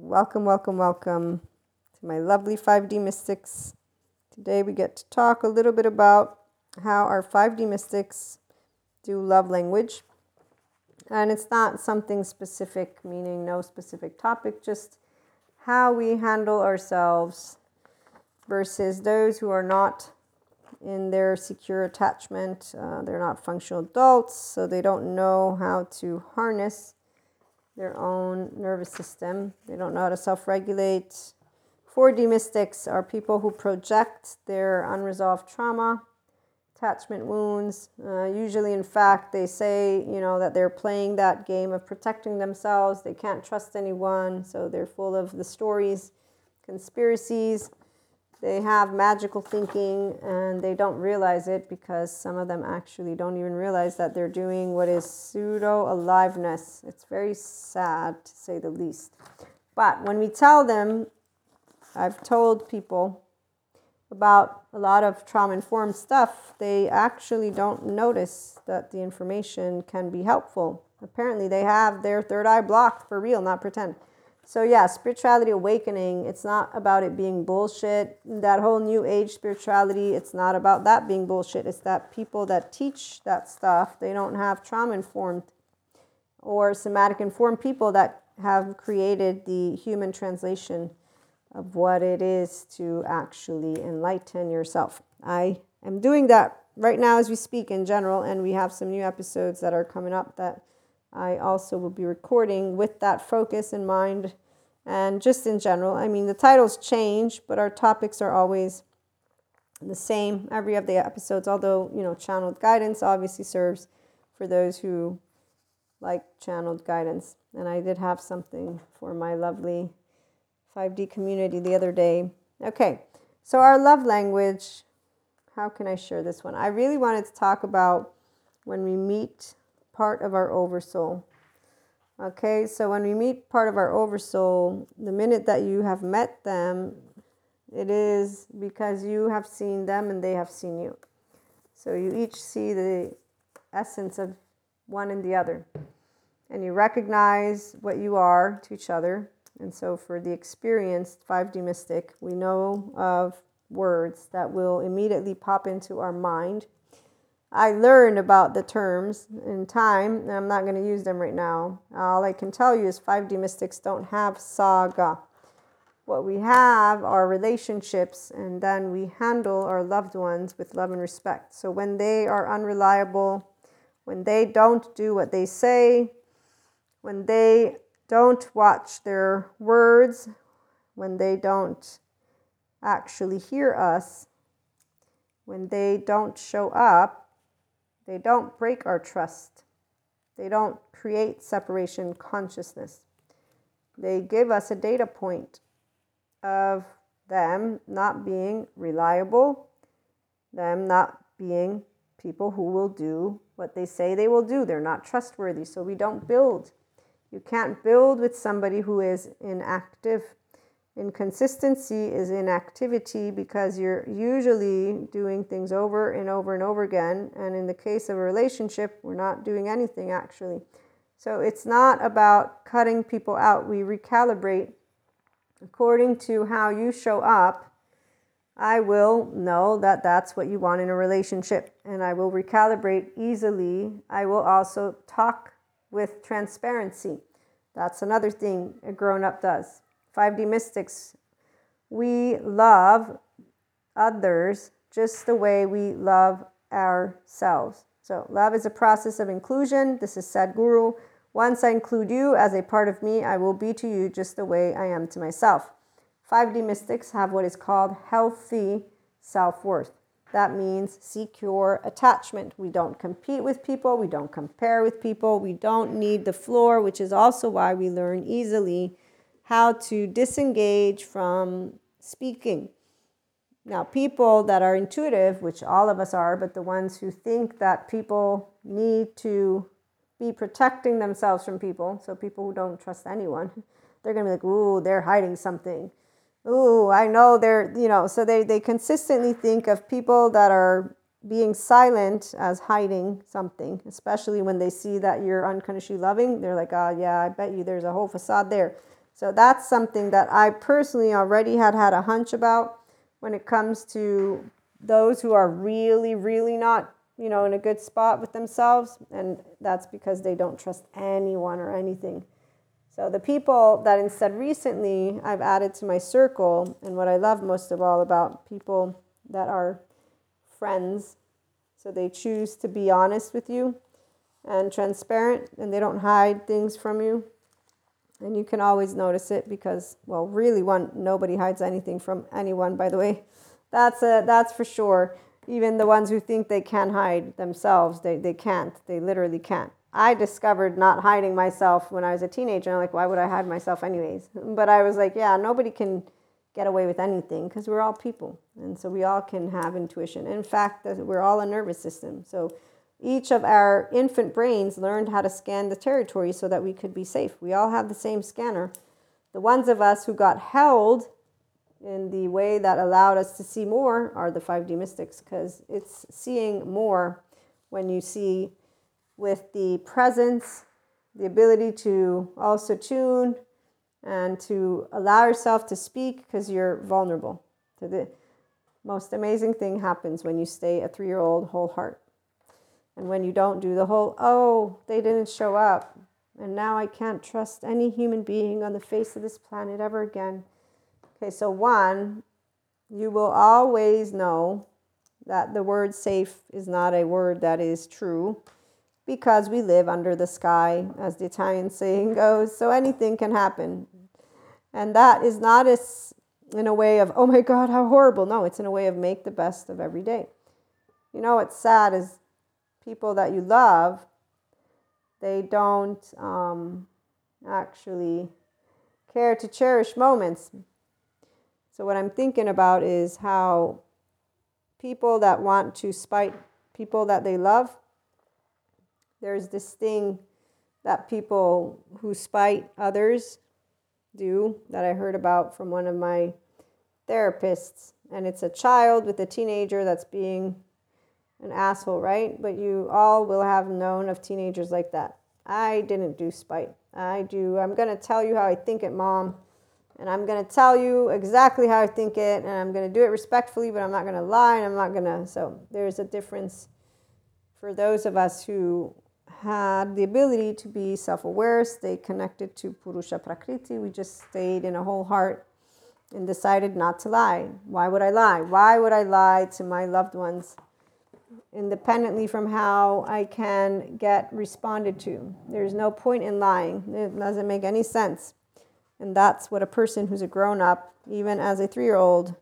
Welcome, welcome, welcome to my lovely 5D mystics. Today we get to talk a little bit about how our 5D mystics do love language. And it's not something specific, meaning no specific topic, just how we handle ourselves versus those who are not in their secure attachment. Uh, they're not functional adults, so they don't know how to harness their own nervous system. They don't know how to self regulate. 4D mystics are people who project their unresolved trauma, attachment wounds. Uh, usually, in fact, they say, you know, that they're playing that game of protecting themselves. They can't trust anyone, so they're full of the stories, conspiracies. They have magical thinking and they don't realize it because some of them actually don't even realize that they're doing what is pseudo aliveness. It's very sad to say the least. But when we tell them, I've told people about a lot of trauma informed stuff, they actually don't notice that the information can be helpful. Apparently, they have their third eye blocked for real, not pretend. So, yeah, spirituality awakening, it's not about it being bullshit. That whole new age spirituality, it's not about that being bullshit. It's that people that teach that stuff, they don't have trauma informed or somatic informed people that have created the human translation of what it is to actually enlighten yourself. I am doing that right now as we speak in general, and we have some new episodes that are coming up that I also will be recording with that focus in mind and just in general. I mean, the titles change, but our topics are always the same every of the episodes, although, you know, channeled guidance obviously serves for those who like channeled guidance. And I did have something for my lovely 5D community the other day. Okay, so our love language, how can I share this one? I really wanted to talk about when we meet part of our oversoul. Okay, so when we meet part of our oversoul, the minute that you have met them, it is because you have seen them and they have seen you. So you each see the essence of one and the other. And you recognize what you are to each other. And so for the experienced 5D mystic, we know of words that will immediately pop into our mind I learned about the terms in time, and I'm not going to use them right now. All I can tell you is 5D mystics don't have saga. What we have are relationships, and then we handle our loved ones with love and respect. So when they are unreliable, when they don't do what they say, when they don't watch their words, when they don't actually hear us, when they don't show up, they don't break our trust. They don't create separation consciousness. They give us a data point of them not being reliable, them not being people who will do what they say they will do. They're not trustworthy, so we don't build. You can't build with somebody who is inactive Inconsistency is inactivity because you're usually doing things over and over and over again. And in the case of a relationship, we're not doing anything actually. So it's not about cutting people out. We recalibrate according to how you show up. I will know that that's what you want in a relationship and I will recalibrate easily. I will also talk with transparency. That's another thing a grown up does 5D mystics, we love others just the way we love ourselves. So, love is a process of inclusion. This is Sadhguru. Once I include you as a part of me, I will be to you just the way I am to myself. 5D mystics have what is called healthy self worth. That means secure attachment. We don't compete with people, we don't compare with people, we don't need the floor, which is also why we learn easily how to disengage from speaking. Now, people that are intuitive, which all of us are, but the ones who think that people need to be protecting themselves from people, so people who don't trust anyone, they're to be like, ooh, they're hiding something. Ooh, I know they're, you know, so they, they consistently think of people that are being silent as hiding something, especially when they see that you're unconditionally loving. They're like, oh, yeah, I bet you there's a whole facade there. So that's something that I personally already had had a hunch about when it comes to those who are really, really not, you know, in a good spot with themselves. And that's because they don't trust anyone or anything. So the people that instead recently I've added to my circle, and what I love most of all about people that are friends, so they choose to be honest with you and transparent, and they don't hide things from you. And you can always notice it because, well, really, one nobody hides anything from anyone. By the way, that's a that's for sure. Even the ones who think they can hide themselves, they they can't. They literally can't. I discovered not hiding myself when I was a teenager. I'm like, why would I hide myself anyways? But I was like, yeah, nobody can get away with anything because we're all people. And so we all can have intuition. In fact, we're all a nervous system. So each of our infant brains learned how to scan the territory so that we could be safe. We all have the same scanner. The ones of us who got held in the way that allowed us to see more are the 5D mystics because it's seeing more when you see with the presence, the ability to also tune and to allow yourself to speak because you're vulnerable. So the most amazing thing happens when you stay a three year old whole heart. And when you don't do the whole, oh, they didn't show up. And now I can't trust any human being on the face of this planet ever again. Okay, so one, you will always know that the word safe is not a word that is true because we live under the sky, as the Italian saying goes. So anything can happen. And that is not as in a way of, oh my God, how horrible. No, it's in a way of make the best of every day. You know what's sad is people that you love, they don't um, actually care to cherish moments. So, what I'm thinking about is how people that want to spite people that they love, there's this thing that people who spite others do that I heard about from one of my therapists. And it's a child with a teenager that's being an asshole, right? But you all will have known of teenagers like that. I didn't do spite. I do, I'm going to tell you how I think it, mom. And I'm going to tell you exactly how I think it. And I'm going to do it respectfully, but I'm not going to lie and I'm not going to. So there's a difference for those of us who had the ability to be self aware, stay connected to Purusha Prakriti. We just stayed in a whole heart and decided not to lie. Why would I lie? Why would I lie to my loved ones independently from how I can get responded to? There's no point in lying, it doesn't make any sense. And that's what a person who's a grown up, even as a three year old,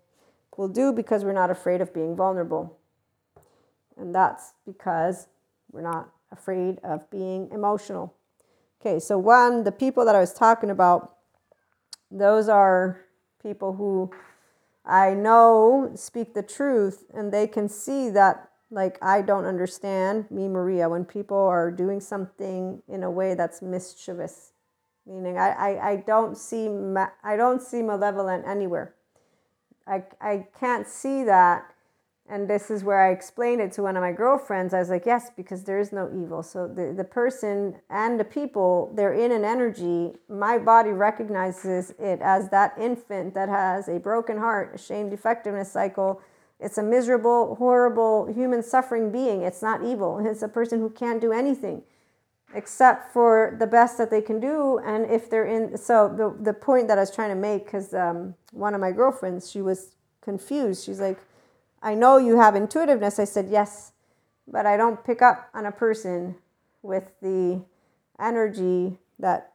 will do because we're not afraid of being vulnerable. And that's because we're not afraid of being emotional. Okay, so one, the people that I was talking about, those are people who I know speak the truth and they can see that, like, I don't understand, me, Maria, when people are doing something in a way that's mischievous. Meaning, I, I, I don't see ma- I don't see malevolent anywhere. I, I can't see that and this is where I explained it to one of my girlfriends. I was like, yes, because there is no evil. So the, the person and the people, they're in an energy. My body recognizes it as that infant that has a broken heart, a shame defectiveness cycle. It's a miserable, horrible human suffering being. It's not evil. It's a person who can't do anything except for the best that they can do. And if they're in, so the, the point that I was trying to make, because um, one of my girlfriends, she was confused. She's like, I know you have intuitiveness. I said, Yes, but I don't pick up on a person with the energy that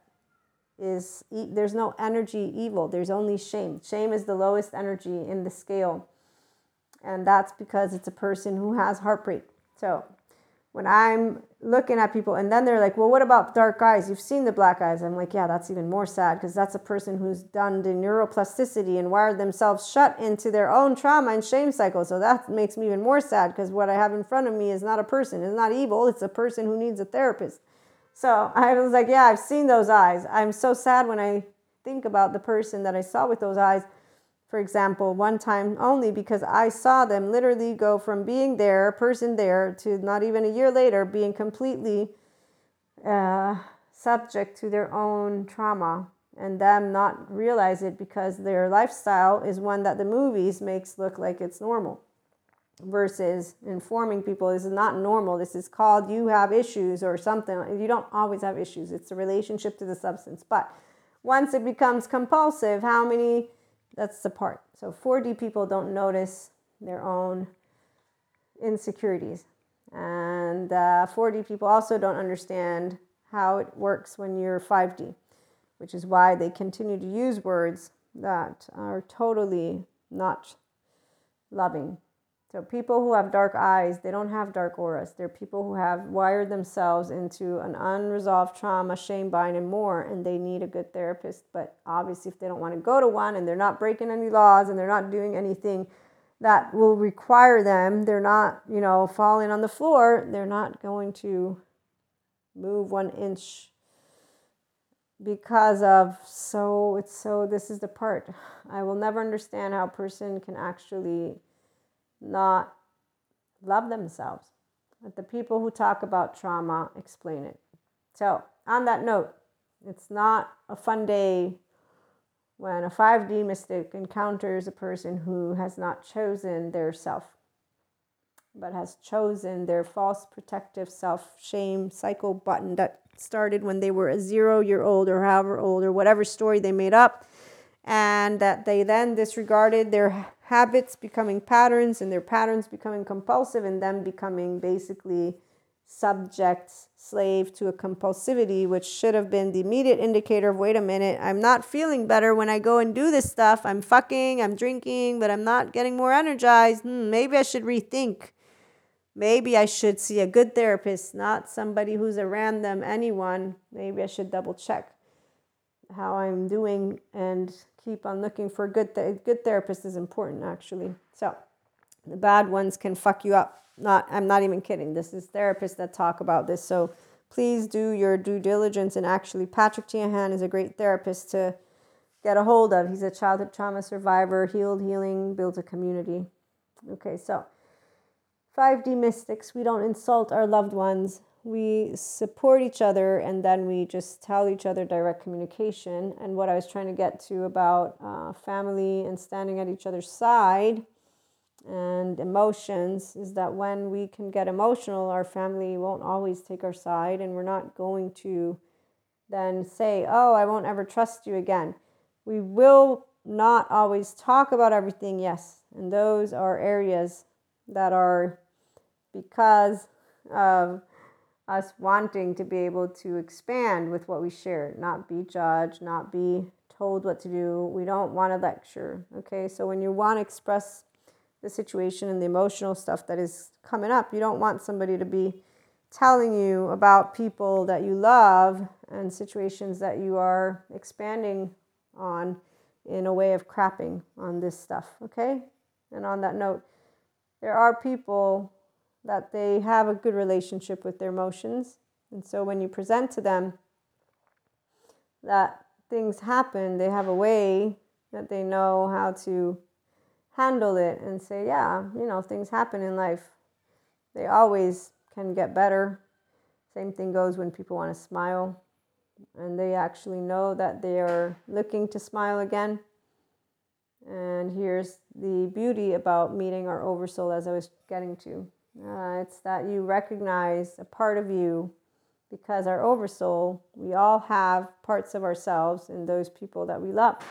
is, there's no energy evil, there's only shame. Shame is the lowest energy in the scale. And that's because it's a person who has heartbreak. So when I'm looking at people and then they're like, well, what about dark eyes? You've seen the black eyes. I'm like, yeah, that's even more sad because that's a person who's done the neuroplasticity and wired themselves shut into their own trauma and shame cycle. So that makes me even more sad because what I have in front of me is not a person, it's not evil, it's a person who needs a therapist. So I was like, yeah, I've seen those eyes. I'm so sad when I think about the person that I saw with those eyes for example, one time only because I saw them literally go from being there, a person there, to not even a year later being completely uh, subject to their own trauma and them not realize it because their lifestyle is one that the movies makes look like it's normal versus informing people this is not normal. This is called you have issues or something. You don't always have issues. It's a relationship to the substance. But once it becomes compulsive how many that's the part. So 4d people don't notice their own insecurities. And uh, 4d people also don't understand how it works when you're 5d which is why they continue to use words that are totally not loving so people who have dark eyes, they don't have dark auras. They're people who have wired themselves into an unresolved trauma, shame, bind, and more, and they need a good therapist. But obviously, if they don't want to go to one and they're not breaking any laws and they're not doing anything that will require them, they're not, you know, falling on the floor, they're not going to move one inch because of so it's so this is the part i will never understand how a person can actually not love themselves. But the people who talk about trauma explain it. So, on that note, it's not a fun day when a 5D mystic encounters a person who has not chosen their self, but has chosen their false protective self shame cycle button that started when they were a zero year old or however old or whatever story they made up, and that they then disregarded their habits becoming patterns and their patterns becoming compulsive and them becoming basically subject slave to a compulsivity which should have been the immediate indicator of wait a minute i'm not feeling better when i go and do this stuff. I'm fucking i'm drinking but i'm not getting more energized. Hmm, maybe i should rethink. Maybe i should see a good therapist not somebody who's a random anyone. Maybe i should double check how i'm doing and keep on looking for good th- good therapist is important actually. So the bad ones can fuck you up. Not I'm not even kidding. This is therapists that talk about this. So please do your due diligence and actually Patrick Teahan is a great therapist to get a hold of. He's a childhood trauma survivor, healed healing, builds a community. Okay, so 5D mystics, we don't insult our loved ones we support each other and then we just tell each other direct communication. And what I was trying to get to about uh, family and standing at each other's side and emotions is that when we can get emotional, our family won't always take our side, and we're not going to then say, Oh, I won't ever trust you again. We will not always talk about everything, yes. And those are areas that are because of us wanting to be able to expand with what we share, not be judged, not be told what to do. We don't want to lecture. Okay, so when you want to express the situation and the emotional stuff that is coming up, you don't want somebody to be telling you about people that you love and situations that you are expanding on in a way of crapping on this stuff. Okay, and on that note, there are people that they have a good relationship with their emotions. And so when you present to them that things happen, they have a way that they know how to handle it and say, yeah, you know, things happen in life. They always can get better. Same thing goes when people want to smile and they actually know that they are looking to smile again. And here's the beauty about meeting our oversoul, as I was getting to. Uh, it's that you recognize a part of you because our oversoul, we all have parts of ourselves in those people that we love.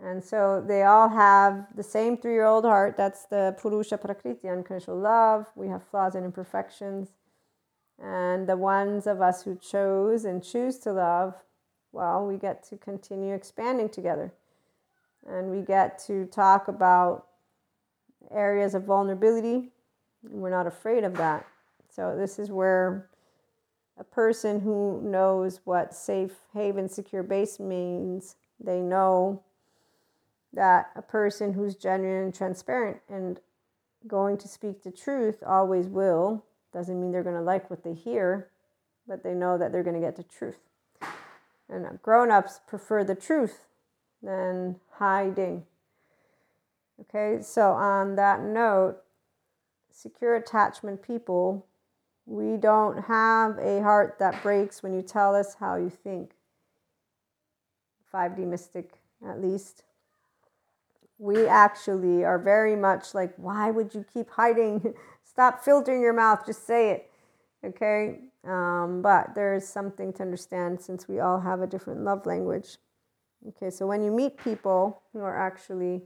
And so they all have the same three year old heart. That's the Purusha Prakriti, unconditional love. We have flaws and imperfections. And the ones of us who chose and choose to love, well, we get to continue expanding together. And we get to talk about areas of vulnerability we're not afraid of that. So, this is where a person who knows what safe haven secure base means, they know that a person who's genuine and transparent and going to speak the truth always will. Doesn't mean they're going to like what they hear, but they know that they're going to get the truth. And grown ups prefer the truth than hiding. Okay, so on that note, secure attachment people, we don't have a heart that breaks when you tell us how you think. 5D mystic at least, we actually are very much like, why would you keep hiding? Stop filtering your mouth, just say it. Okay? Um, but there is something to understand since we all have a different love language. Okay, so when you meet people who are actually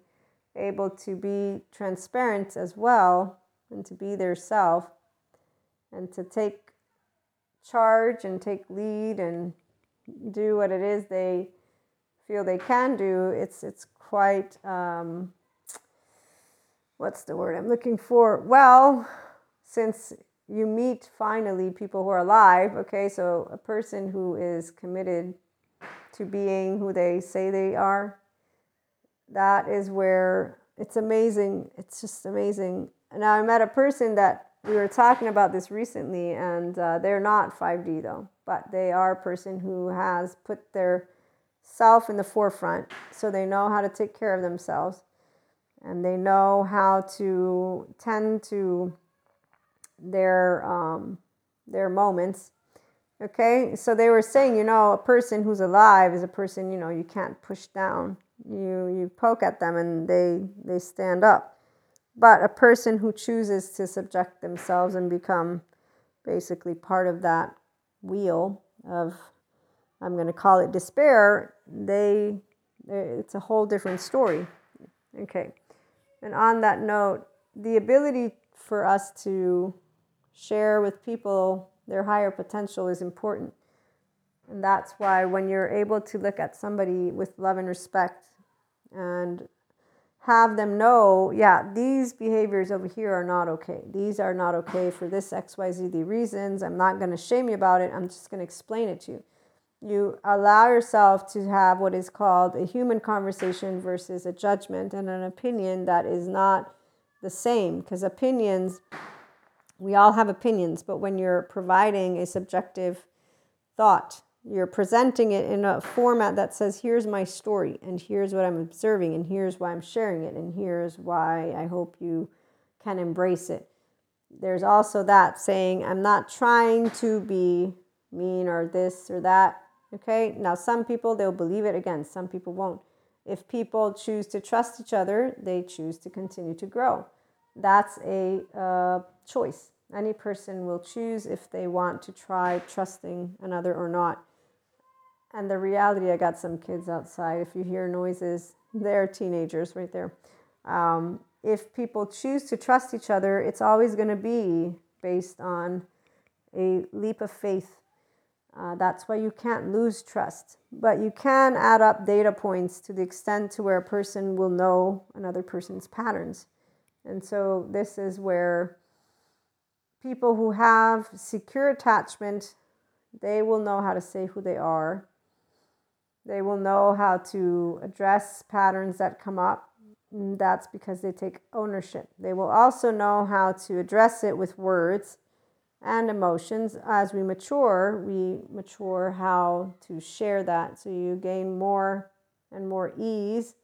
able to be transparent as well and to be their self and to take charge and take lead and do what it is they feel they can do, it's it's quite um, what's the word I'm looking for? Well, since you meet finally people who are alive, okay, so a person who is committed to being who they say they are, that is where it's amazing. It's just amazing. Now, I met a person that we were talking about this recently, and uh, they're not 5D though, but they are a person who has put their self in the forefront so they know how to take care of themselves and they know how to tend to their um, their moments okay? So they were saying you know a person who's alive is a person you know you can't push down. You you poke at them and they they stand up but a person who chooses to subject themselves and become basically part of that wheel of i'm going to call it despair they it's a whole different story. Okay and on that note the ability for us to share with people their higher potential is important. And that's why when you're able to look at somebody with love and respect and have them know, yeah, these behaviors over here are not okay. These are not okay for this XYZ reasons. I'm not going to shame you about it. I'm just going to explain it to you. You allow yourself to have what is called a human conversation versus a judgment and an opinion that is not the same because opinions, we all have opinions, but when you're providing a subjective thought, you're presenting it in a format that says, here's my story, and here's what I'm observing, and here's why I'm sharing it, and here's why I hope you can embrace it. There's also that saying, I'm not trying to be mean or this or that. Okay, now some people they'll believe it again, some people won't. If people choose to trust each other, they choose to continue to grow. That's a uh, choice. Any person will choose if they want to try trusting another or not. And the reality, I got some kids outside. If you hear noises, they're teenagers right there. Um, if people choose to trust each other, it's always going to be based on a leap of faith. Uh, that's why you can't lose trust. But you can add up data points to the extent to where a person will know another person's patterns. And so this is where people who have secure attachment, they will know how to say who they are they will know how to address patterns that come up. Mm, that's because they take ownership. They will also know how to address it with words and emotions. As we mature, we mature how to share that. So you gain more and more ease.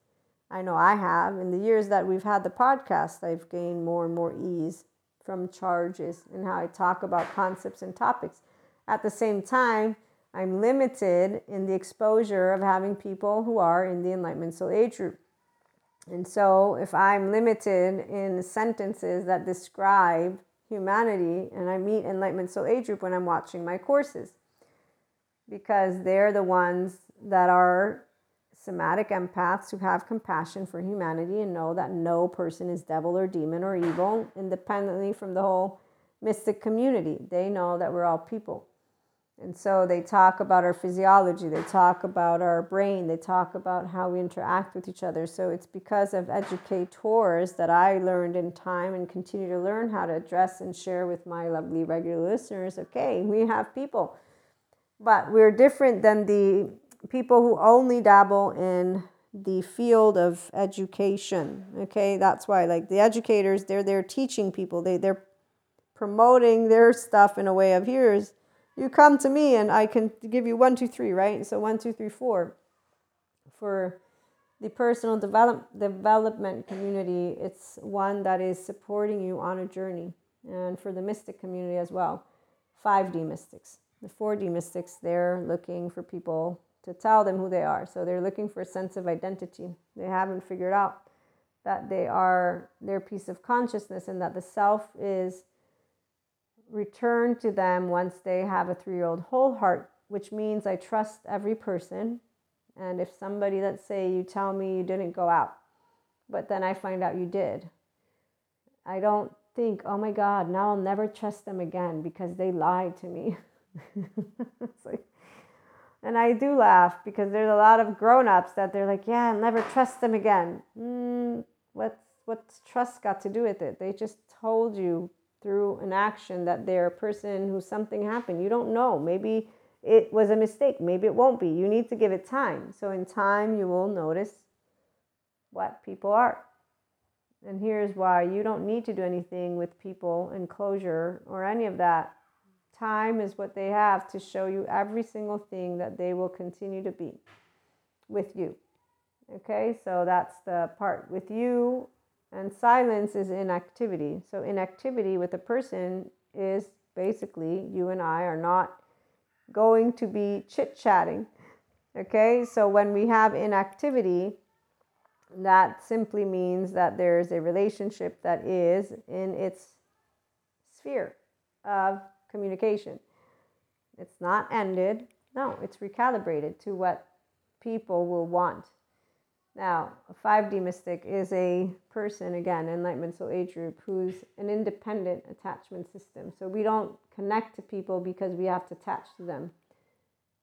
I know I have. In the years that we've had the podcast, I've gained more and more ease from charges and how I talk about concepts and topics. At the same time, I'm limited in the exposure of having people who are in the Enlightenment Soul Age group. And so, if I'm limited in sentences that describe humanity, and I meet Enlightenment Soul Age group when I'm watching my courses, because they're the ones that are somatic empaths who have compassion for humanity and know that no person is devil or demon or evil, independently from the whole mystic community. They know that we're all people. And so they talk about our physiology, they talk about our brain, they talk about how we interact with each other. So it's because of educators that I learned in time and continue to learn how to address and share with my lovely regular listeners. Okay, we have people, but we're different than the people who only dabble in the field of education. Okay, that's why, like the educators, they're they're teaching people, they, they're promoting their stuff in a way of here's you come to me and I can give you one, two, three, right? So one, two, three, four. For the personal develop, development community, it's one that is supporting you on a journey. And for the mystic community as well, 5D mystics. The 4D mystics, they're looking for people to tell them who they are. So they're looking for a sense of identity. They haven't figured out that they are their piece of consciousness and that the self is returned to them once they have a three year old whole heart, which means I trust every person. And if somebody, let's say, you tell me you didn't go out, but then I find out you did, I don't think, oh my God, now I'll never trust them again because they lied to me. like, and I do laugh because there's a lot of grown ups that they're like, yeah, I'll never trust them again. Mm, what's, what's trust got to do with it? They just told you through an action that they're a person who something happened. You don't know. Maybe it was a mistake. Maybe it won't be. You need to give it time. So, in time, you will notice what people are. And here's why you don't need to do anything with people and closure or any of that. Time is what they have to show you every single thing that they will continue to be with you. Okay, so that's the part with you and silence is inactivity. So, inactivity with a person is basically you and I are not going to be chit chatting. Okay, so when we have inactivity, that simply means that there's a relationship that is in its sphere of communication. It's not ended, no, it's recalibrated to what people will want now, a 5D mystic is a person, again, Enlightenment Soul Age group, who's an independent attachment system. So we don't connect to people because we have to attach to them.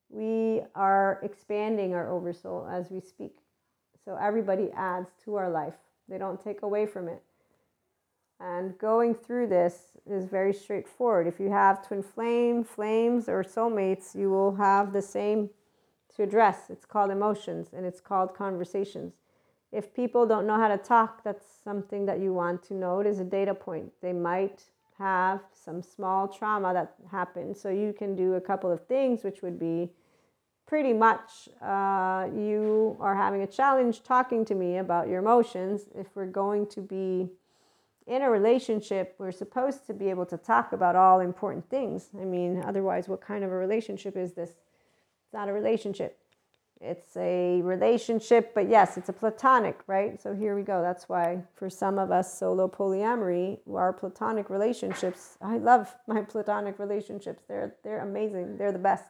We are expanding our oversoul as we speak. So everybody adds to our life, they don't take away from it. And going through this is very straightforward. If you have twin flame, flames, or soulmates, you will have the same address. It's called emotions and it's called conversations. If people don't know how to talk, that's something that you want to note as a data point. They might have some small trauma that happened. So you can do a couple of things, which would be pretty much uh, you are having a challenge talking to me about your emotions. If we're going to be in a relationship, we're supposed to be able to talk about all important things. I mean, otherwise, what kind of a relationship is this? It's not a relationship. It's a relationship, but yes, it's a platonic, right? So here we go. That's why for some of us, solo polyamory, our platonic relationships, I love my platonic relationships. They're they're amazing. They're the best.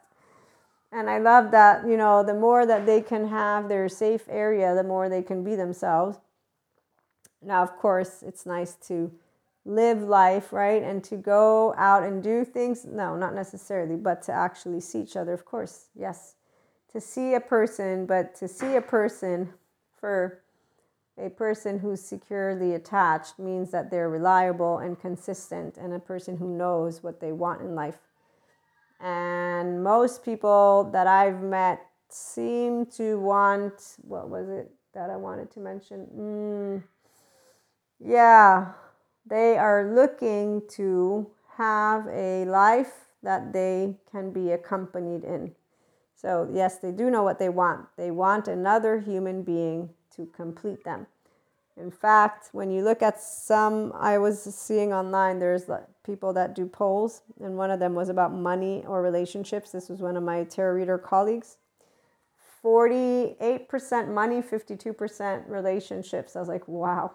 And I love that, you know, the more that they can have their safe area, the more they can be themselves. Now, of course, it's nice to live life, right? And to go out and do things. No, not necessarily, but to actually see each other, of course. Yes. To see a person, but to see a person for a person who's securely attached means that they're reliable and consistent and a person who knows what they want in life. And most people that I've met seem to want, what was it that I wanted to mention? Mm, yeah, they are looking to have a life that they can be accompanied in. So, yes, they do know what they want. They want another human being to complete them. In fact, when you look at some, I was seeing online, there's people that do polls, and one of them was about money or relationships. This was one of my tarot reader colleagues. 48% money, 52% relationships. I was like, wow.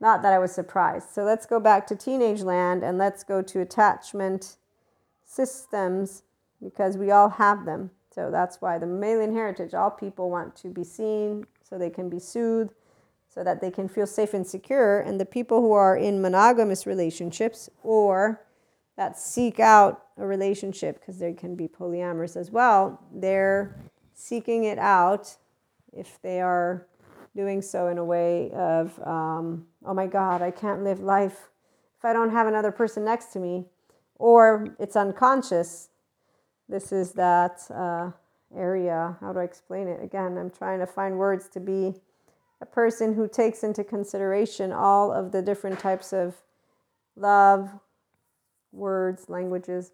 Not that I was surprised. So let's go back to teenage land and let's go to attachment systems because we all have them. So that's why the Mammalian heritage, all people want to be seen so they can be soothed, so that they can feel safe and secure. And the people who are in monogamous relationships or that seek out a relationship, because they can be polyamorous as well, they're seeking it out if they are doing so in a way of, um, oh my God, I can't live life if I don't have another person next to me, or it's unconscious. This is that uh, area. How do I explain it? Again, I'm trying to find words to be a person who takes into consideration all of the different types of love, words, languages.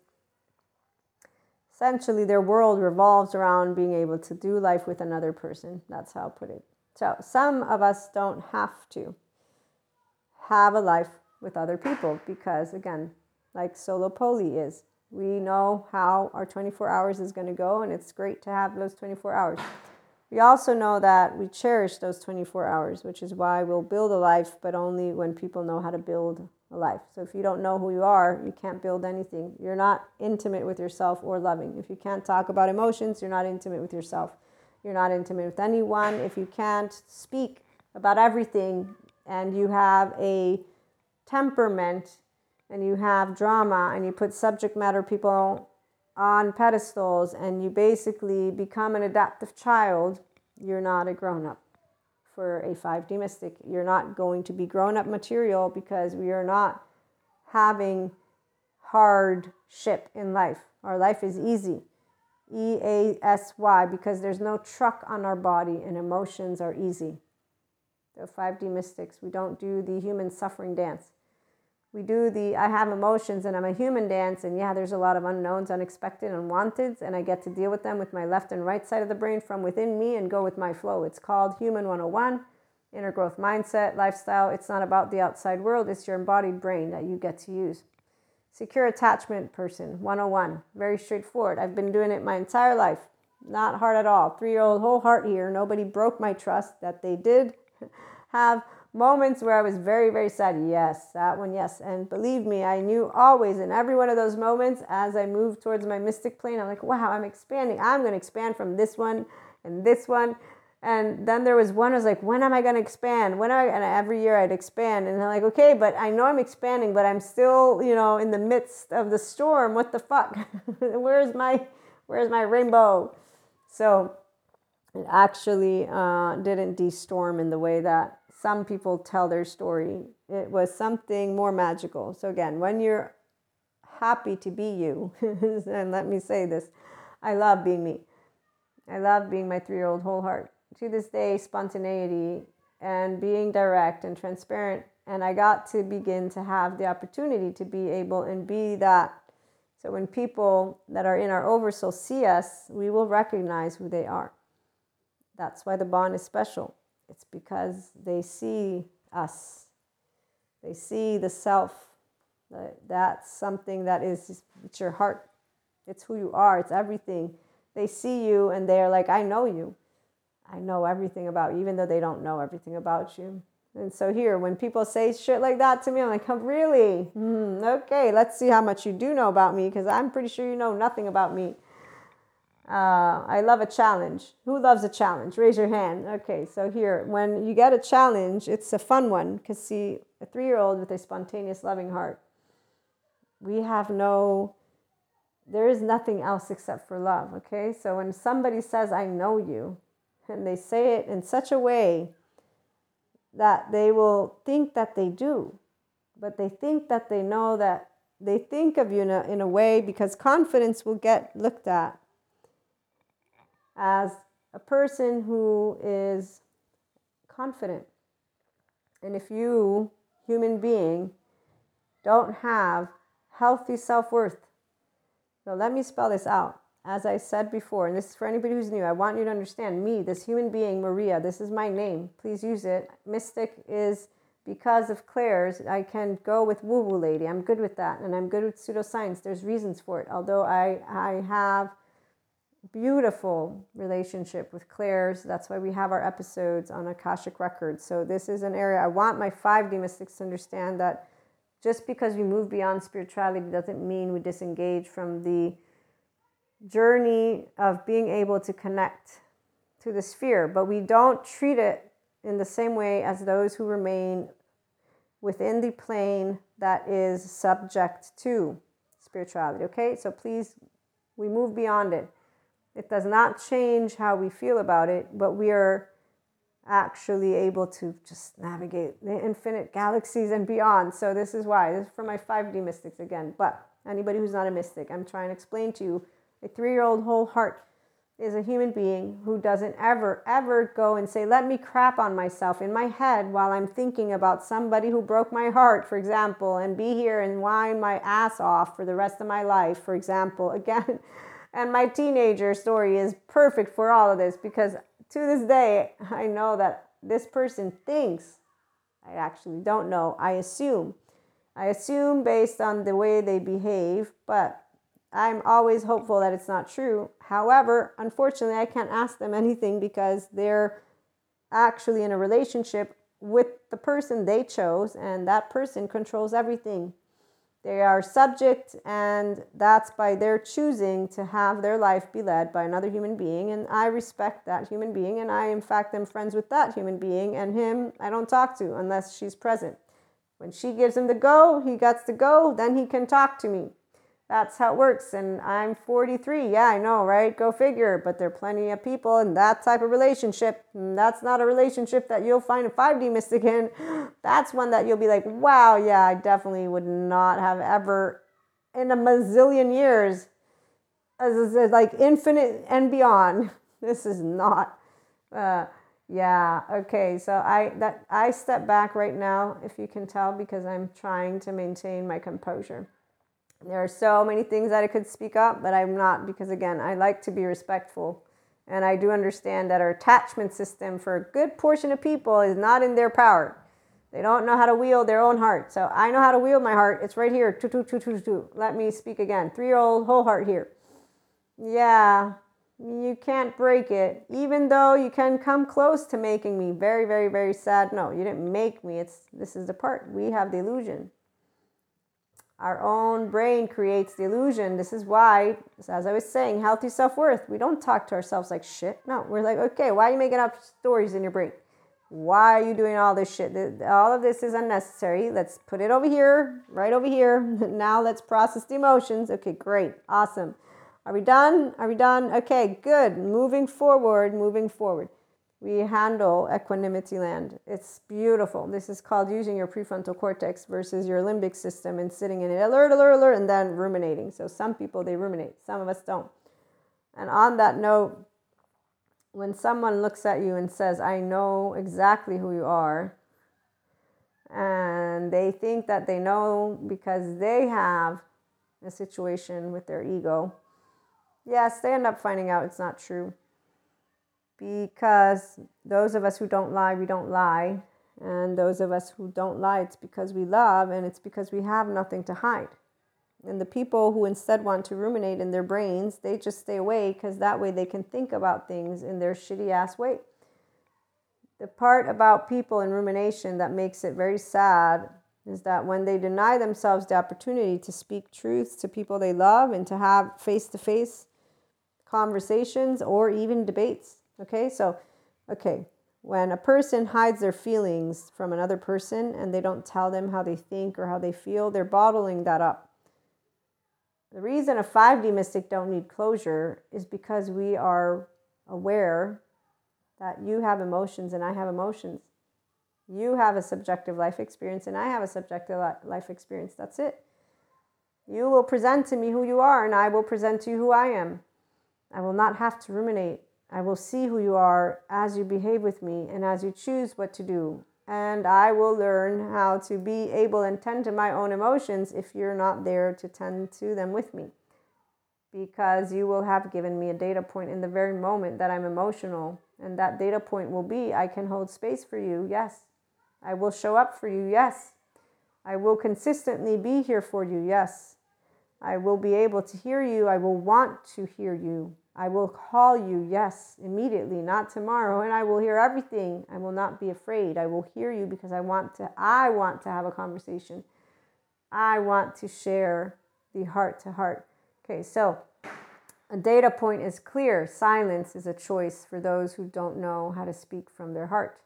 Essentially, their world revolves around being able to do life with another person. That's how I'll put it. So some of us don't have to have a life with other people because, again, like solo poly is, We know how our 24 hours is going to go, and it's great to have those 24 hours. We also know that we cherish those 24 hours, which is why we'll build a life, but only when people know how to build a life. So if you don't know who you are, you can't build anything. You're not intimate with yourself or loving. If you can't talk about emotions, you're not intimate with yourself. You're not intimate with anyone. If you can't speak about everything and you have a temperament and you have drama and you put subject matter people on pedestals and you basically become an adaptive child, you're not a grown up for a 5D mystic. You're not going to be grown up material because we are not having hardship in life. Our life is easy. E A S Y, because there's no truck on our body and emotions are easy. The 5D mystics, we don't do the human suffering dance we do the I have emotions and I'm a human dance, and yeah, there's a lot of unknowns, unexpected, unwanteds, and I get to deal with them with my left and right side of the brain from within me and go with my flow. It's called Human 101, Inner Growth Mindset, Lifestyle. It's not about the outside world, it's your embodied brain that you get to use. Secure Attachment Person 101, very straightforward. I've been doing it my entire life, not hard at all. Three year old whole heart here. Nobody broke my trust that they did have moments where I was very, very sad. Yes, that one, yes. And believe me, I knew always in every one of those moments as I moved towards my mystic plane, I'm like, wow, I'm expanding. I'm going to expand from this one and this one. And then there was one I was like, when am I going to expand? When am I? And every year I'd expand. And I'm like, okay, but I know I'm expanding, but I'm still, you know, in the midst of the storm. What the fuck? where's my, where's my rainbow? So it actually uh, didn't de-storm in the way that some people tell their story. It was something more magical. So, again, when you're happy to be you, and let me say this I love being me. I love being my three year old whole heart. To this day, spontaneity and being direct and transparent. And I got to begin to have the opportunity to be able and be that. So when people that are in our oversoul see us, we will recognize who they are. That's why the bond is special. It's because they see us, they see the self. That's something that is, it's your heart, it's who you are, it's everything. They see you and they're like, I know you. I know everything about you, even though they don't know everything about you. And so here, when people say shit like that to me, I'm like, oh, really? Mm, okay, let's see how much you do know about me because I'm pretty sure you know nothing about me. Uh, I love a challenge. Who loves a challenge? Raise your hand. Okay, so here, when you get a challenge, it's a fun one because, see, a three year old with a spontaneous, loving heart, we have no, there is nothing else except for love. Okay, so when somebody says, I know you, and they say it in such a way that they will think that they do, but they think that they know that they think of you in a, in a way because confidence will get looked at as a person who is confident. And if you, human being, don't have healthy self worth, so let me spell this out. As I said before, and this is for anybody who's new, I want you to understand me, this human being, Maria, this is my name. Please use it. Mystic is because of clairs, I can go with woo woo lady. I'm good with that. And I'm good with pseudoscience. There's reasons for it. Although I, I have beautiful relationship with clairs. That's why we have our episodes on Akashic Records. So this is an area I want my 5D mystics to understand that just because we move beyond spirituality doesn't mean we disengage from the journey of being able to connect to the sphere, but we don't treat it in the same way as those who remain within the plane that is subject to spirituality. Okay, so please, we move beyond it. It does not change how we feel about it, but we are actually able to just navigate the infinite galaxies and beyond. So, this is why. This is for my 5D mystics again. But anybody who's not a mystic, I'm trying to explain to you a three year old whole heart is a human being who doesn't ever, ever go and say, Let me crap on myself in my head while I'm thinking about somebody who broke my heart, for example, and be here and whine my ass off for the rest of my life, for example. Again, and my teenager story is perfect for all of this because to this day, I know that this person thinks, I actually don't know, I assume. I assume based on the way they behave, but I'm always hopeful that it's not true. However, unfortunately, I can't ask them anything because they're actually in a relationship with the person they chose, and that person controls everything. They are subject, and that's by their choosing to have their life be led by another human being. And I respect that human being, and I, in fact, am friends with that human being, and him I don't talk to unless she's present. When she gives him the go, he gets to go, then he can talk to me. That's how it works. And I'm 43. Yeah, I know, right? Go figure. But there are plenty of people in that type of relationship. And that's not a relationship that you'll find a 5D mystic in. That's one that you'll be like, wow, yeah, I definitely would not have ever in a mazillion years, as like infinite and beyond. This is not. Uh, yeah. Okay. So I that I step back right now, if you can tell, because I'm trying to maintain my composure. There are so many things that I could speak up, but I'm not because again, I like to be respectful. And I do understand that our attachment system for a good portion of people is not in their power. They don't know how to wield their own heart. So I know how to wield my heart. It's right here. Let me speak again. Three year old whole heart here. Yeah, you can't break it, even though you can come close to making me very, very, very sad. No, you didn't make me. It's this is the part we have the illusion. Our own brain creates the illusion. This is why, as I was saying, healthy self worth. We don't talk to ourselves like shit. No, we're like, okay, why are you making up stories in your brain? Why are you doing all this shit? All of this is unnecessary. Let's put it over here, right over here. now let's process the emotions. Okay, great, awesome. Are we done? Are we done? Okay, good. Moving forward, moving forward. We handle equanimity land. It's beautiful. This is called using your prefrontal cortex versus your limbic system and sitting in it alert, alert, alert, and then ruminating. So some people they ruminate, some of us don't. And on that note, when someone looks at you and says, I know exactly who you are, and they think that they know because they have a situation with their ego yes, they end up finding out it's not true. Because those of us who don't lie, we don't lie. And those of us who don't lie, it's because we love and it's because we have nothing to hide. And the people who instead want to ruminate in their brains, they just stay away because that way they can think about things in their shitty ass way. The part about people in rumination that makes it very sad is that when they deny themselves the opportunity to speak truths to people they love and to have face to face conversations or even debates. Okay, so, okay, when a person hides their feelings from another person and they don't tell them how they think or how they feel, they're bottling that up. The reason a 5D mystic don't need closure is because we are aware that you have emotions and I have emotions. You have a subjective life experience and I have a subjective life experience. That's it. You will present to me who you are and I will present to you who I am. I will not have to ruminate. I will see who you are as you behave with me and as you choose what to do. And I will learn how to be able and tend to my own emotions if you're not there to tend to them with me. Because you will have given me a data point in the very moment that I'm emotional. And that data point will be I can hold space for you. Yes. I will show up for you. Yes. I will consistently be here for you. Yes. I will be able to hear you. I will want to hear you. I will call you, yes, immediately, not tomorrow, and I will hear everything. I will not be afraid. I will hear you because I want to I want to have a conversation. I want to share the heart to heart. Okay, so a data point is clear. Silence is a choice for those who don't know how to speak from their heart.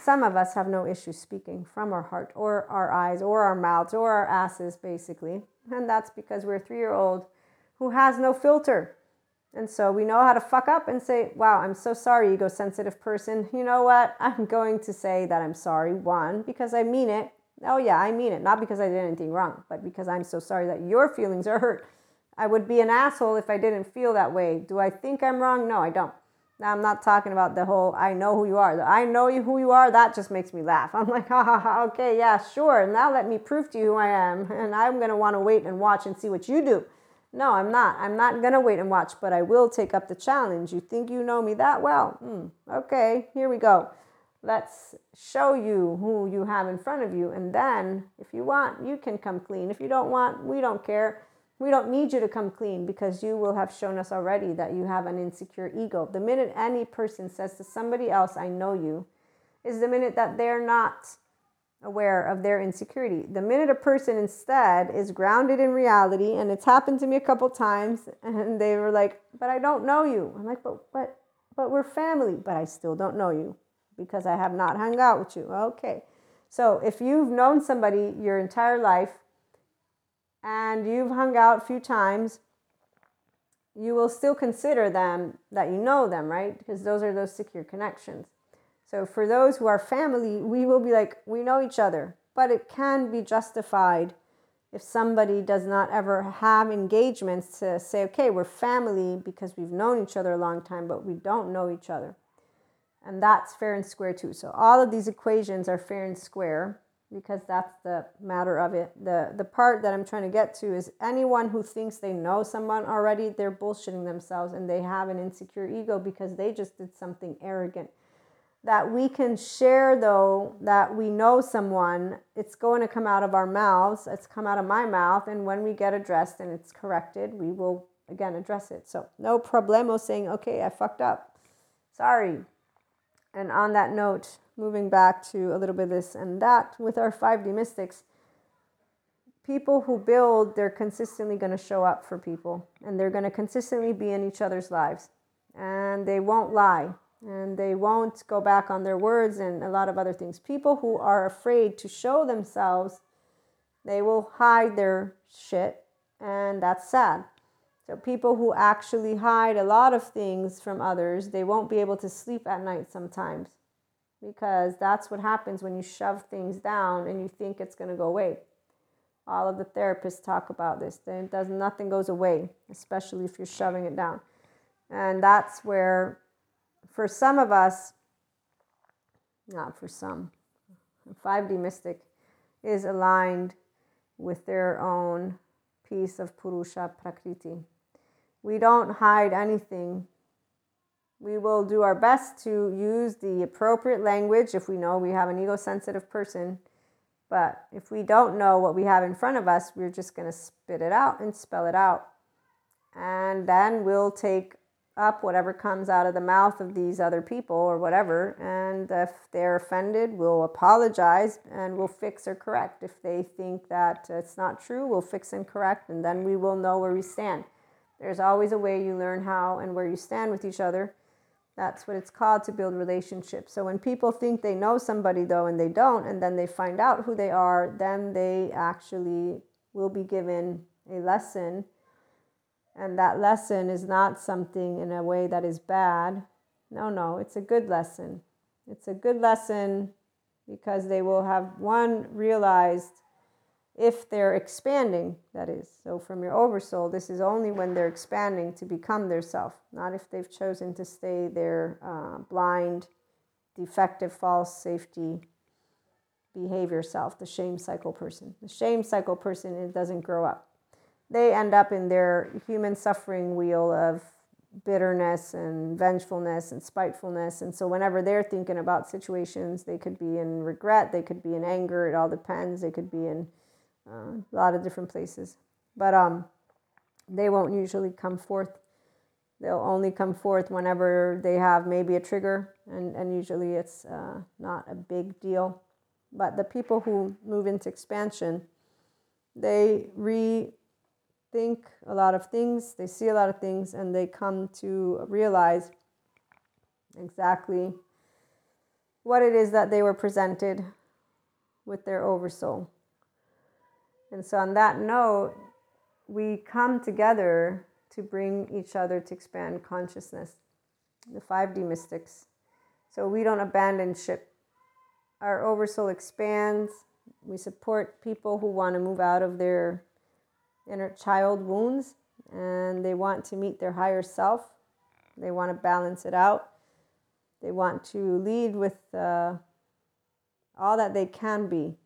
Some of us have no issue speaking from our heart or our eyes or our mouths or our asses, basically. And that's because we're a three year old who has no filter and so we know how to fuck up and say, wow, I'm so sorry, ego sensitive person. You know what? I'm going to say that I'm sorry, one, because I mean it. Oh, yeah, I mean it. Not because I did anything wrong, but because I'm so sorry that your feelings are hurt. I would be an asshole if I didn't feel that way. Do I think I'm wrong? No, I don't. Now, I'm not talking about the whole I know who you are. I know you who you are. That just makes me laugh. I'm like, ha ha ha, okay, yeah, sure. Now let me prove to you who I am. And I'm going to want to wait and watch and see what you do. No, I'm not. I'm not going to wait and watch, but I will take up the challenge. You think you know me that well? Mm, okay, here we go. Let's show you who you have in front of you. And then, if you want, you can come clean. If you don't want, we don't care. We don't need you to come clean because you will have shown us already that you have an insecure ego. The minute any person says to somebody else, I know you, is the minute that they're not aware of their insecurity. The minute a person instead is grounded in reality, and it's happened to me a couple times, and they were like, But I don't know you. I'm like, But, but, but we're family, but I still don't know you because I have not hung out with you. Okay. So if you've known somebody your entire life and you've hung out a few times, you will still consider them that you know them, right? Because those are those secure connections. So for those who are family, we will be like, we know each other, but it can be justified if somebody does not ever have engagements to say, okay, we're family because we've known each other a long time, but we don't know each other. And that's fair and square too. So all of these equations are fair and square because that's the matter of it. The the part that I'm trying to get to is anyone who thinks they know someone already, they're bullshitting themselves and they have an insecure ego because they just did something arrogant. That we can share though that we know someone, it's going to come out of our mouths, it's come out of my mouth, and when we get addressed and it's corrected, we will again address it. So no problemo saying, okay, I fucked up. Sorry. And on that note, moving back to a little bit this and that with our 5D mystics, people who build, they're consistently going to show up for people and they're going to consistently be in each other's lives and they won't lie and they won't go back on their words and a lot of other things. People who are afraid to show themselves, they will hide their shit and that's sad. So people who actually hide a lot of things from others, they won't be able to sleep at night sometimes because that's what happens when you shove things down and you think it's going to go away. All of the therapists talk about this. Then does nothing goes away, especially if you're shoving it down. And that's where for some of us, not for some, 5D mystic is aligned with their own piece of Purusha Prakriti. We don't hide anything we will do our best to use the appropriate language if we know we have an ego sensitive person. But if we don't know what we have in front of us, we're just going to spit it out and spell it out. And then we'll take up whatever comes out of the mouth of these other people or whatever. And if they're offended, we'll apologize and we'll fix or correct. If they think that it's not true, we'll fix and correct, and then we will know where we stand. There's always a way you learn how and where you stand with each other. That's what it's called to build relationships. So when people think they know somebody though and they don't, and then they find out who they are, then they actually will be given a lesson. And that lesson is not something in a way that is bad. No, no, it's a good lesson. It's a good lesson because they will have one realized if they're expanding, that is. So from your oversoul, this is only when they're expanding to become their self, not if they've chosen to stay their uh, blind, defective, false safety behavior self, the shame cycle person. The shame cycle person, it doesn't grow up. They end up in their human suffering wheel of bitterness and vengefulness and spitefulness. And so, whenever they're thinking about situations, they could be in regret, they could be in anger, it all depends. They could be in uh, a lot of different places. But um, they won't usually come forth. They'll only come forth whenever they have maybe a trigger, and, and usually it's uh, not a big deal. But the people who move into expansion, they rethink a lot of things, they see a lot of things, and they come to realize exactly what it is that they were presented with their oversoul. And so, on that note, we come together to bring each other to expand consciousness, the 5D mystics. So, we don't abandon ship. Our oversoul expands. We support people who want to move out of their inner child wounds and they want to meet their higher self. They want to balance it out. They want to lead with uh, all that they can be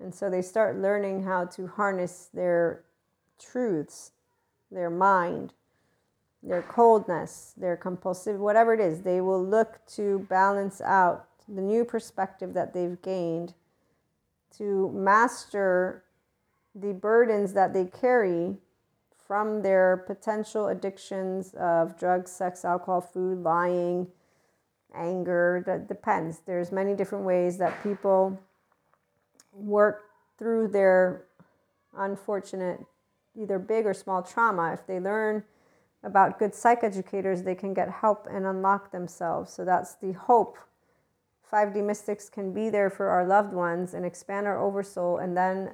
and so they start learning how to harness their truths, their mind, their coldness, their compulsive, whatever it is. They will look to balance out the new perspective that they've gained to master the burdens that they carry from their potential addictions of drugs, sex, alcohol, food, lying, anger. That depends. There's many different ways that people work through their unfortunate, either big or small trauma. If they learn about good psychoeducators, they can get help and unlock themselves. So that's the hope. 5D mystics can be there for our loved ones and expand our oversoul and then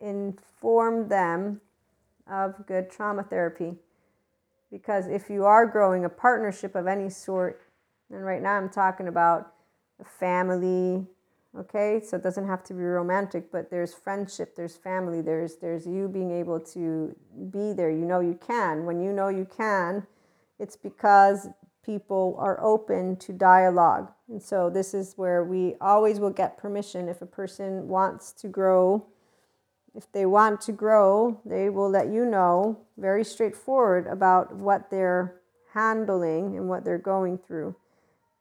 inform them of good trauma therapy. Because if you are growing a partnership of any sort, and right now I'm talking about a family, okay? So it doesn't have to be romantic, but there's friendship, there's family, there's there's you being able to be there. You know you can. When you know you can, it's because people are open to dialogue. And so this is where we always will get permission if a person wants to grow if they want to grow, they will let you know very straightforward about what they're handling and what they're going through.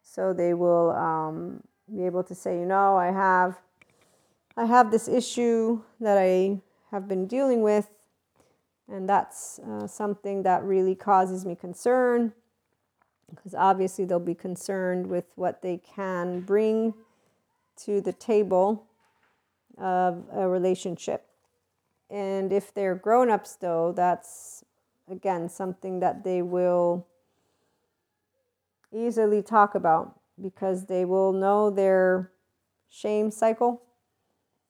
So they will um, be able to say, you know, I have, I have this issue that I have been dealing with, and that's uh, something that really causes me concern. Because obviously they'll be concerned with what they can bring to the table of a relationship. And if they're grown ups, though, that's again something that they will easily talk about because they will know their shame cycle.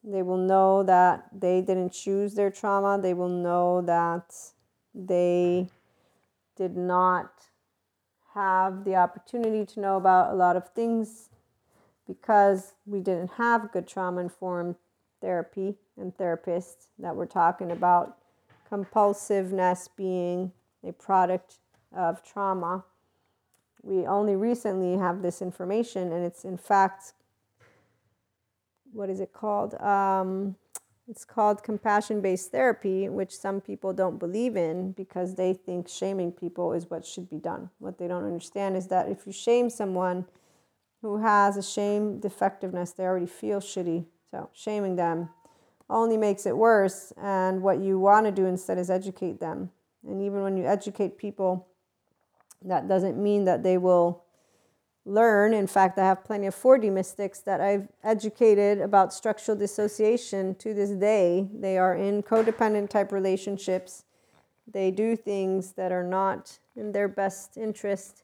They will know that they didn't choose their trauma. They will know that they did not have the opportunity to know about a lot of things because we didn't have good trauma informed therapy and therapists that we're talking about compulsiveness being a product of trauma. We only recently have this information, and it's in fact, what is it called? Um, it's called compassion based therapy, which some people don't believe in because they think shaming people is what should be done. What they don't understand is that if you shame someone who has a shame defectiveness, they already feel shitty. So, shaming them only makes it worse. And what you want to do instead is educate them. And even when you educate people, that doesn't mean that they will learn. In fact, I have plenty of 4D mystics that I've educated about structural dissociation to this day. They are in codependent type relationships. They do things that are not in their best interest,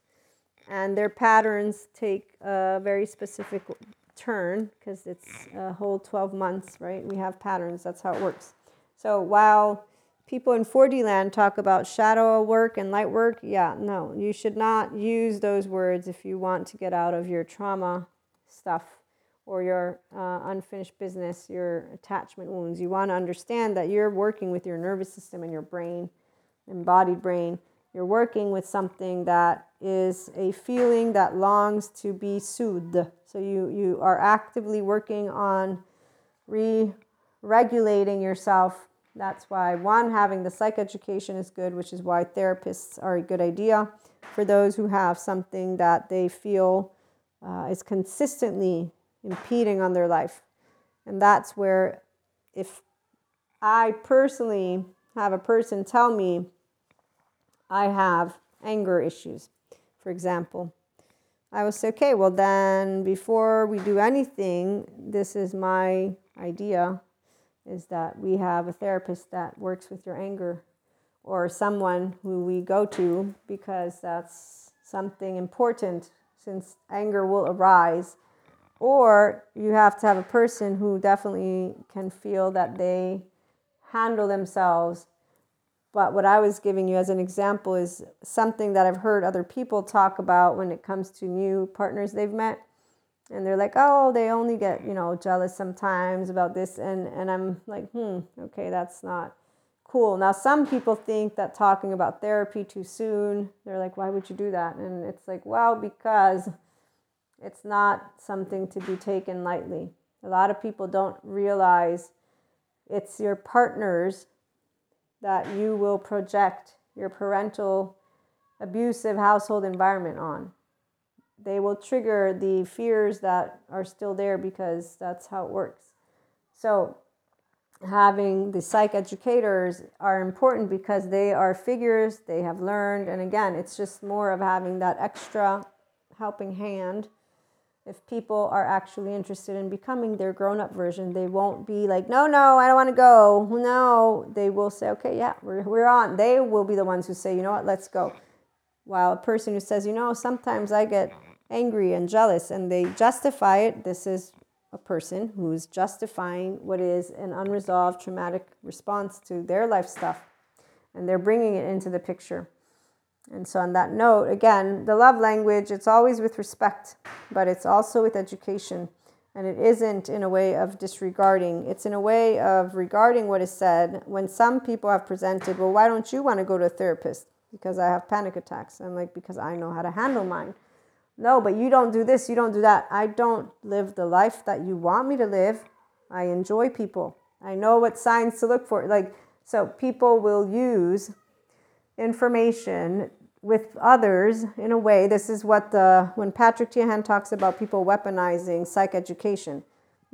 and their patterns take a very specific turn because it's a whole 12 months, right? We have patterns, that's how it works. So while people in 4D land talk about shadow work and light work, yeah, no, you should not use those words if you want to get out of your trauma stuff or your uh, unfinished business, your attachment wounds. You want to understand that you're working with your nervous system and your brain, embodied brain. You're working with something that is a feeling that longs to be soothed. So you, you are actively working on re regulating yourself. That's why, one, having the psychoeducation is good, which is why therapists are a good idea for those who have something that they feel uh, is consistently impeding on their life. And that's where, if I personally have a person tell me I have anger issues, for example. I was okay, well, then before we do anything, this is my idea is that we have a therapist that works with your anger or someone who we go to because that's something important since anger will arise. Or you have to have a person who definitely can feel that they handle themselves but what I was giving you as an example is something that I've heard other people talk about when it comes to new partners they've met. And they're like, oh, they only get, you know, jealous sometimes about this. And, and I'm like, hmm, okay, that's not cool. Now, some people think that talking about therapy too soon, they're like, why would you do that? And it's like, well, because it's not something to be taken lightly. A lot of people don't realize it's your partners that you will project your parental abusive household environment on. They will trigger the fears that are still there because that's how it works. So, having the psych educators are important because they are figures they have learned and again it's just more of having that extra helping hand if people are actually interested in becoming their grown-up version they won't be like no no i don't want to go. No they will say okay yeah we're, we're on. They will be the ones who say you know what let's go. While a person who says you know sometimes i get angry and jealous and they justify it this is a person who's justifying what is an unresolved traumatic response to their life stuff and they're bringing it into the picture. And so, on that note, again, the love language, it's always with respect, but it's also with education. And it isn't in a way of disregarding, it's in a way of regarding what is said. When some people have presented, well, why don't you want to go to a therapist? Because I have panic attacks. I'm like, because I know how to handle mine. No, but you don't do this, you don't do that. I don't live the life that you want me to live. I enjoy people. I know what signs to look for. Like, so people will use information with others in a way. This is what the, when Patrick Teahan talks about people weaponizing psych education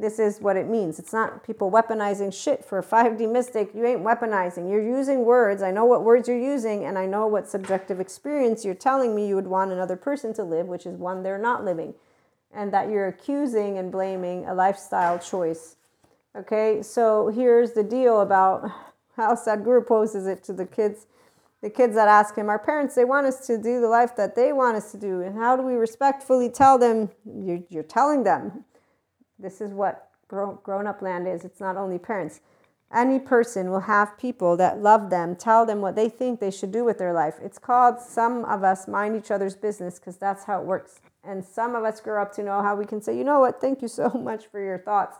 this is what it means. It's not people weaponizing shit for a 5D mystic. You ain't weaponizing. You're using words. I know what words you're using, and I know what subjective experience you're telling me you would want another person to live, which is one they're not living. And that you're accusing and blaming a lifestyle choice. Okay, so here's the deal about how Sadhguru poses it to the kids. The kids that ask him, Our parents, they want us to do the life that they want us to do. And how do we respectfully tell them? You're, you're telling them this is what grown up land is. It's not only parents. Any person will have people that love them, tell them what they think they should do with their life. It's called some of us mind each other's business because that's how it works. And some of us grow up to know how we can say, you know what, thank you so much for your thoughts.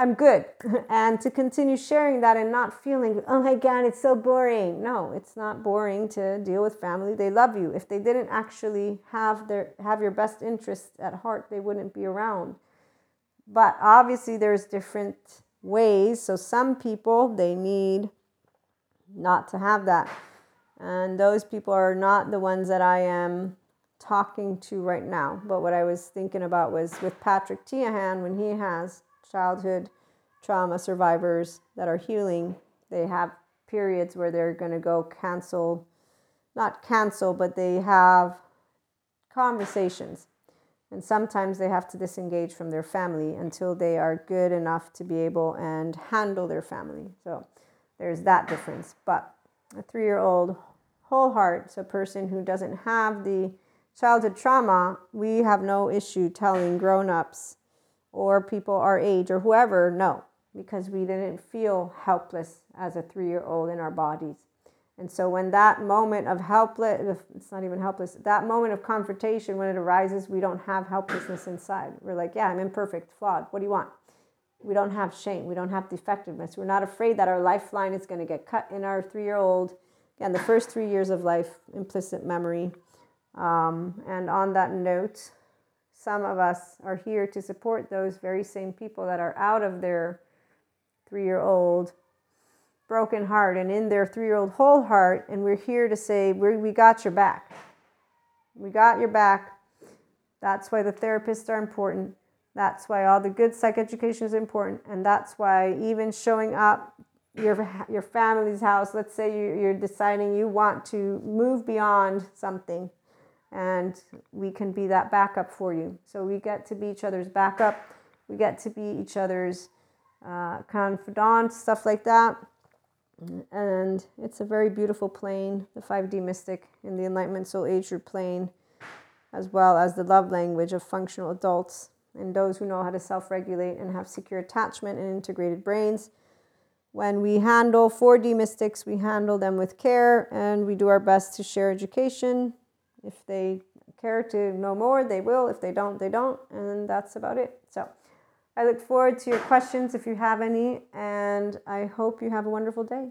I'm good. And to continue sharing that and not feeling, oh my God, it's so boring. No, it's not boring to deal with family. They love you. If they didn't actually have their have your best interest at heart, they wouldn't be around. But obviously, there's different ways. So some people they need not to have that, and those people are not the ones that I am talking to right now. But what I was thinking about was with Patrick Teahan when he has childhood trauma survivors that are healing, they have periods where they're going to go cancel, not cancel, but they have conversations and sometimes they have to disengage from their family until they are good enough to be able and handle their family. So there's that difference. But a three year old whole heart, so a person who doesn't have the childhood trauma, we have no issue telling grown ups or people our age or whoever no, because we didn't feel helpless as a three year old in our bodies. And so when that moment of helpless, it's not even helpless, that moment of confrontation, when it arises, we don't have helplessness inside. We're like, yeah, I'm imperfect, flawed. What do you want? We don't have shame. We don't have defectiveness. We're not afraid that our lifeline is going to get cut in our three year old. Again, the first three years of life, implicit memory. Um, and on that note, some of us are here to support those very same people that are out of their three year old broken heart and in their three year old whole heart. And we're here to say, we we got your back. We got your back. That's why the therapists are important. That's why all the good psych education is important. And that's why even showing up your, your family's house, let's say you're deciding you want to move beyond something, and we can be that backup for you. So we get to be each other's backup. We get to be each other's uh, confidant, stuff like that and it's a very beautiful plane, the 5D mystic in the Enlightenment Soul Age group plane, as well as the love language of functional adults and those who know how to self regulate and have secure attachment and integrated brains. When we handle 4D mystics, we handle them with care and we do our best to share education. If they care to know more, they will. If they don't, they don't. And that's about it. So I look forward to your questions if you have any, and I hope you have a wonderful day.